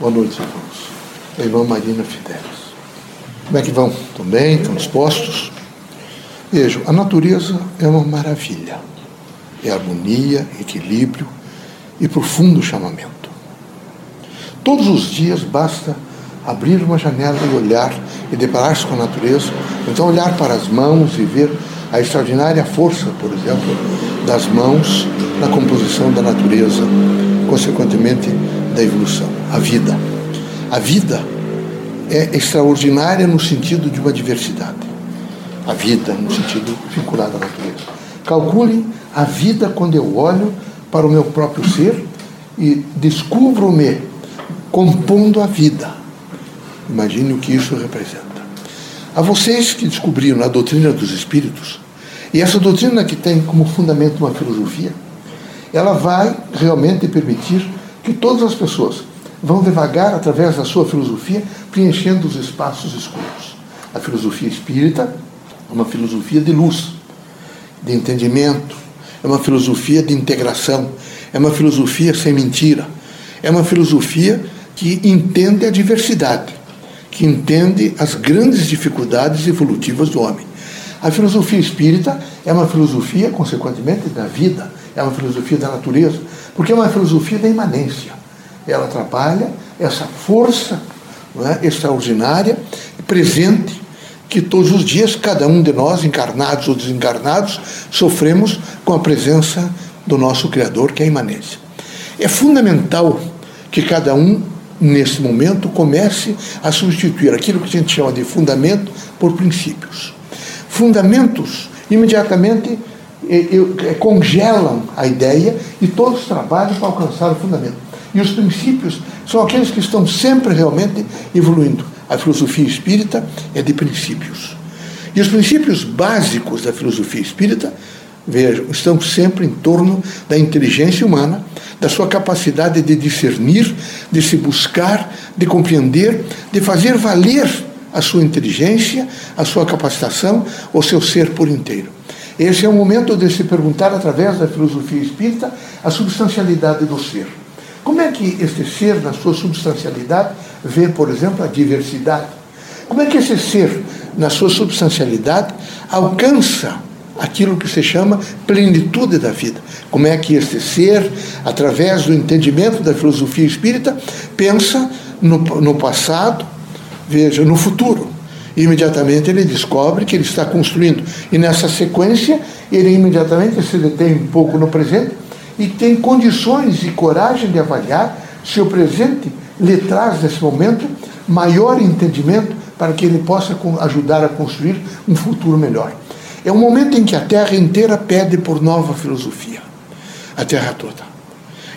Boa noite, irmãos. A irmã Marina Fidelis. Como é que vão? Estão bem? Estão dispostos? Vejam, a natureza é uma maravilha. É harmonia, equilíbrio e profundo chamamento. Todos os dias basta abrir uma janela e olhar e deparar-se com a natureza, então olhar para as mãos e ver a extraordinária força, por exemplo, das mãos na composição da natureza, consequentemente da evolução, a vida. A vida é extraordinária no sentido de uma diversidade. A vida no sentido vinculado à natureza. Calcule a vida quando eu olho para o meu próprio ser e descubro-me compondo a vida. Imagine o que isso representa. A vocês que descobriram a doutrina dos espíritos, e essa doutrina que tem como fundamento uma filosofia, ela vai realmente permitir que todas as pessoas vão devagar, através da sua filosofia, preenchendo os espaços escuros. A filosofia espírita é uma filosofia de luz, de entendimento, é uma filosofia de integração, é uma filosofia sem mentira, é uma filosofia que entende a diversidade, que entende as grandes dificuldades evolutivas do homem. A filosofia espírita é uma filosofia, consequentemente, da vida, é uma filosofia da natureza, porque é uma filosofia da imanência. Ela trabalha essa força é, extraordinária, presente, que todos os dias, cada um de nós, encarnados ou desencarnados, sofremos com a presença do nosso Criador, que é a imanência. É fundamental que cada um, nesse momento, comece a substituir aquilo que a gente chama de fundamento por princípios. Fundamentos, imediatamente, congelam a ideia e todos trabalham para alcançar o fundamento. E os princípios são aqueles que estão sempre realmente evoluindo. A filosofia espírita é de princípios. E os princípios básicos da filosofia espírita, vejam, estão sempre em torno da inteligência humana, da sua capacidade de discernir, de se buscar, de compreender, de fazer valer a sua inteligência, a sua capacitação, o seu ser por inteiro. Esse é o momento de se perguntar, através da filosofia espírita, a substancialidade do ser. Como é que este ser, na sua substancialidade, vê, por exemplo, a diversidade? Como é que esse ser, na sua substancialidade, alcança aquilo que se chama plenitude da vida? Como é que este ser, através do entendimento da filosofia espírita, pensa no, no passado, veja, no futuro? imediatamente ele descobre que ele está construindo. E nessa sequência, ele imediatamente se detém um pouco no presente e tem condições e coragem de avaliar se o presente lhe traz, nesse momento, maior entendimento para que ele possa ajudar a construir um futuro melhor. É um momento em que a Terra inteira pede por nova filosofia. A Terra toda.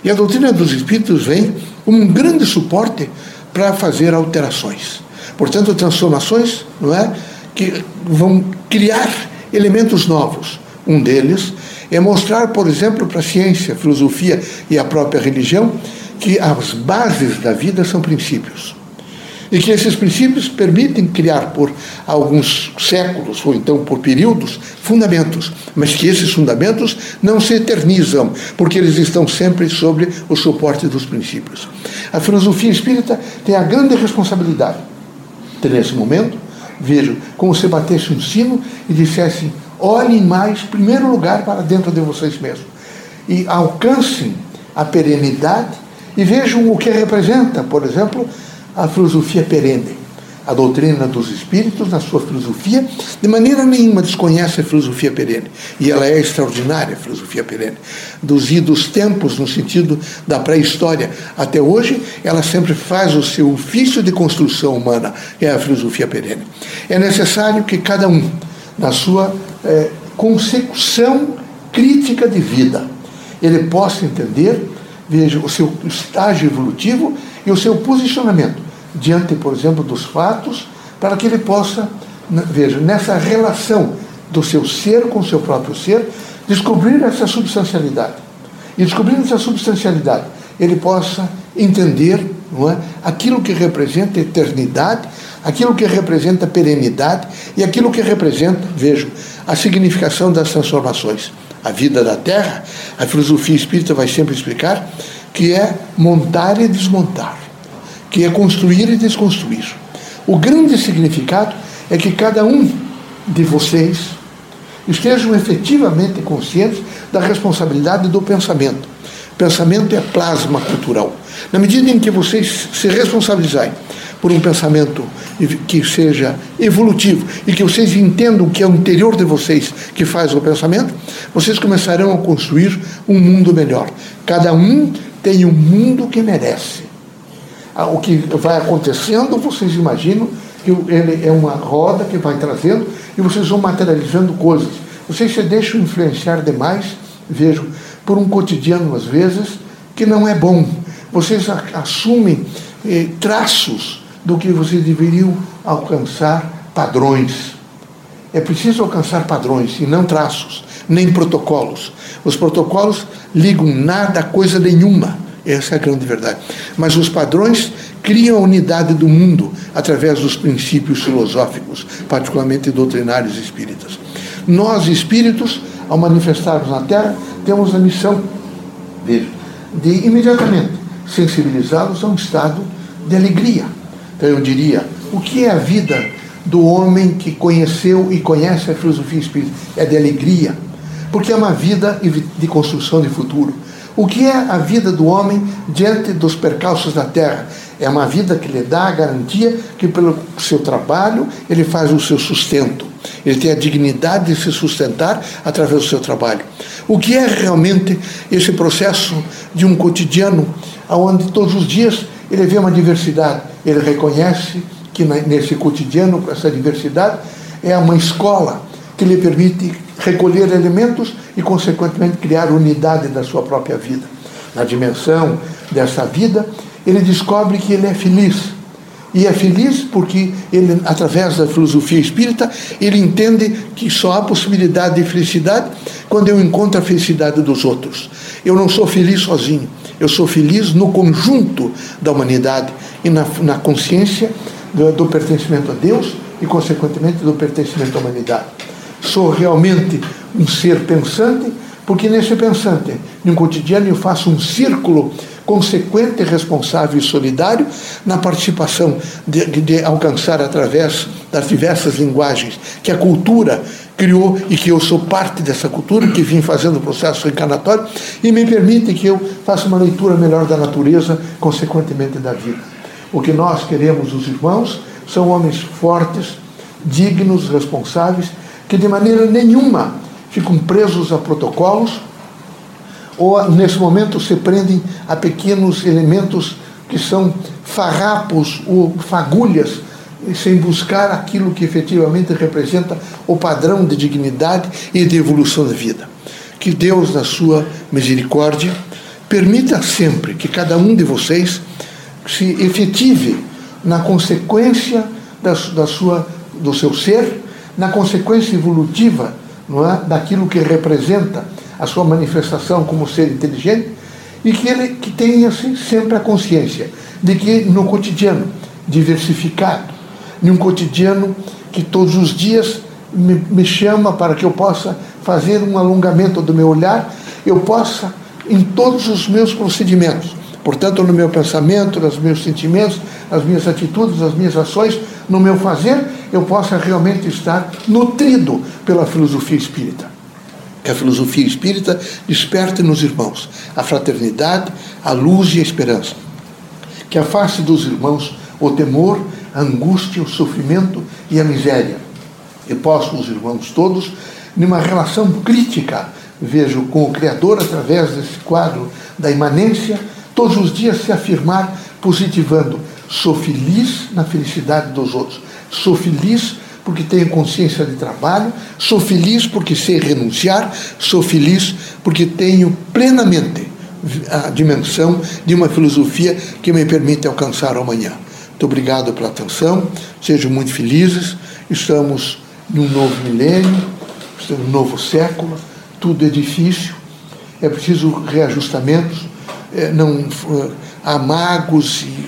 E a doutrina dos Espíritos vem como um grande suporte para fazer alterações. Portanto, transformações não é, que vão criar elementos novos. Um deles é mostrar, por exemplo, para a ciência, filosofia e a própria religião que as bases da vida são princípios. E que esses princípios permitem criar por alguns séculos, ou então por períodos, fundamentos, mas que esses fundamentos não se eternizam, porque eles estão sempre sobre o suporte dos princípios. A filosofia espírita tem a grande responsabilidade nesse momento, vejo como se batesse um sino e dissesse: olhem mais, primeiro lugar, para dentro de vocês mesmos. E alcancem a perenidade e vejam o que representa, por exemplo, a filosofia perene a doutrina dos espíritos, na sua filosofia, de maneira nenhuma desconhece a filosofia perene. E ela é extraordinária, a filosofia perene. Dos idos tempos, no sentido da pré-história até hoje, ela sempre faz o seu ofício de construção humana, é a filosofia perene. É necessário que cada um, na sua é, consecução crítica de vida, ele possa entender, veja, o seu estágio evolutivo e o seu posicionamento diante, por exemplo, dos fatos, para que ele possa, veja, nessa relação do seu ser com o seu próprio ser, descobrir essa substancialidade. E descobrindo essa substancialidade, ele possa entender não é, aquilo que representa eternidade, aquilo que representa perenidade e aquilo que representa, vejo, a significação das transformações. A vida da Terra, a filosofia espírita vai sempre explicar que é montar e desmontar que é construir e desconstruir. O grande significado é que cada um de vocês estejam efetivamente conscientes da responsabilidade do pensamento. Pensamento é plasma cultural. Na medida em que vocês se responsabilizarem por um pensamento que seja evolutivo e que vocês entendam que é o interior de vocês que faz o pensamento, vocês começarão a construir um mundo melhor. Cada um tem o um mundo que merece. Ah, o que vai acontecendo, vocês imaginam que ele é uma roda que vai trazendo e vocês vão materializando coisas. Vocês se deixam influenciar demais, vejo, por um cotidiano às vezes que não é bom. Vocês assumem eh, traços do que vocês deveriam alcançar padrões. É preciso alcançar padrões e não traços, nem protocolos. Os protocolos ligam nada a coisa nenhuma. Essa é a grande verdade. Mas os padrões criam a unidade do mundo através dos princípios filosóficos, particularmente doutrinários espíritas. Nós, espíritos, ao manifestarmos na Terra, temos a missão, veja, de imediatamente sensibilizá-los a um estado de alegria então eu diria, o que é a vida do homem que conheceu e conhece a filosofia espírita? É de alegria, porque é uma vida de construção de futuro. O que é a vida do homem diante dos percalços da terra? É uma vida que lhe dá a garantia que, pelo seu trabalho, ele faz o seu sustento. Ele tem a dignidade de se sustentar através do seu trabalho. O que é realmente esse processo de um cotidiano onde todos os dias ele vê uma diversidade, ele reconhece que nesse cotidiano, com essa diversidade, é uma escola que lhe permite recolher elementos e, consequentemente, criar unidade da sua própria vida. Na dimensão dessa vida, ele descobre que ele é feliz. E é feliz porque ele, através da filosofia espírita, ele entende que só há possibilidade de felicidade quando eu encontro a felicidade dos outros. Eu não sou feliz sozinho. Eu sou feliz no conjunto da humanidade e na, na consciência do, do pertencimento a Deus e, consequentemente, do pertencimento à humanidade. Sou realmente um ser pensante, porque nesse pensante, no cotidiano, eu faço um círculo consequente, responsável e solidário na participação de, de, alcançar através das diversas linguagens que a cultura criou e que eu sou parte dessa cultura, que vim fazendo o processo encarnatório e me permite que eu faça uma leitura melhor da natureza, consequentemente da vida. O que nós queremos, os irmãos, são homens fortes, dignos, responsáveis, que de maneira nenhuma ficam presos a protocolos ou nesse momento se prendem a pequenos elementos que são farrapos ou fagulhas sem buscar aquilo que efetivamente representa o padrão de dignidade e de evolução da vida. Que Deus, na sua misericórdia, permita sempre que cada um de vocês se efetive na consequência da, da sua, do seu ser, na consequência evolutiva não é? daquilo que representa a sua manifestação como ser inteligente, e que ele que tenha assim, sempre a consciência de que no cotidiano diversificado, em um cotidiano que todos os dias me, me chama para que eu possa fazer um alongamento do meu olhar, eu possa, em todos os meus procedimentos, portanto, no meu pensamento, nos meus sentimentos, nas minhas atitudes, nas minhas ações, no meu fazer, eu possa realmente estar nutrido pela filosofia espírita. Que a filosofia espírita desperte nos irmãos a fraternidade, a luz e a esperança. Que afaste dos irmãos o temor, a angústia, o sofrimento e a miséria. E posso, os irmãos todos, numa relação crítica, vejo com o Criador através desse quadro da imanência, todos os dias se afirmar positivando. Sou feliz na felicidade dos outros. Sou feliz porque tenho consciência de trabalho, sou feliz porque sei renunciar, sou feliz porque tenho plenamente a dimensão de uma filosofia que me permite alcançar o amanhã. Muito obrigado pela atenção, sejam muito felizes. Estamos num novo milênio, estamos num novo século, tudo é difícil, é preciso reajustamentos, é, não, é, há magos e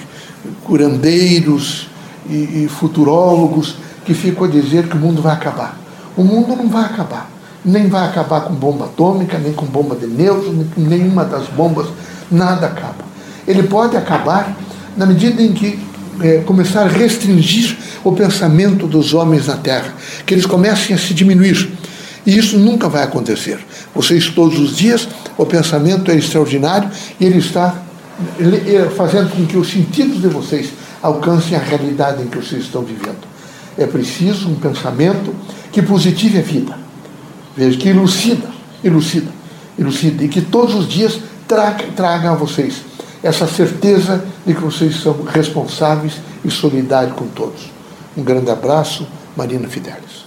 curandeiros e, e futurólogos que ficam a dizer que o mundo vai acabar. O mundo não vai acabar. Nem vai acabar com bomba atômica, nem com bomba de nêutrons, nenhuma das bombas, nada acaba. Ele pode acabar na medida em que é, começar a restringir o pensamento dos homens na terra, que eles comecem a se diminuir. E isso nunca vai acontecer. Vocês, todos os dias, o pensamento é extraordinário e ele está fazendo com que os sentidos de vocês alcancem a realidade em que vocês estão vivendo. É preciso um pensamento que positive a vida, veja, que elucida, elucida, elucida, e que todos os dias traga, traga a vocês essa certeza de que vocês são responsáveis e solidários com todos. Um grande abraço, Marina Fidelis.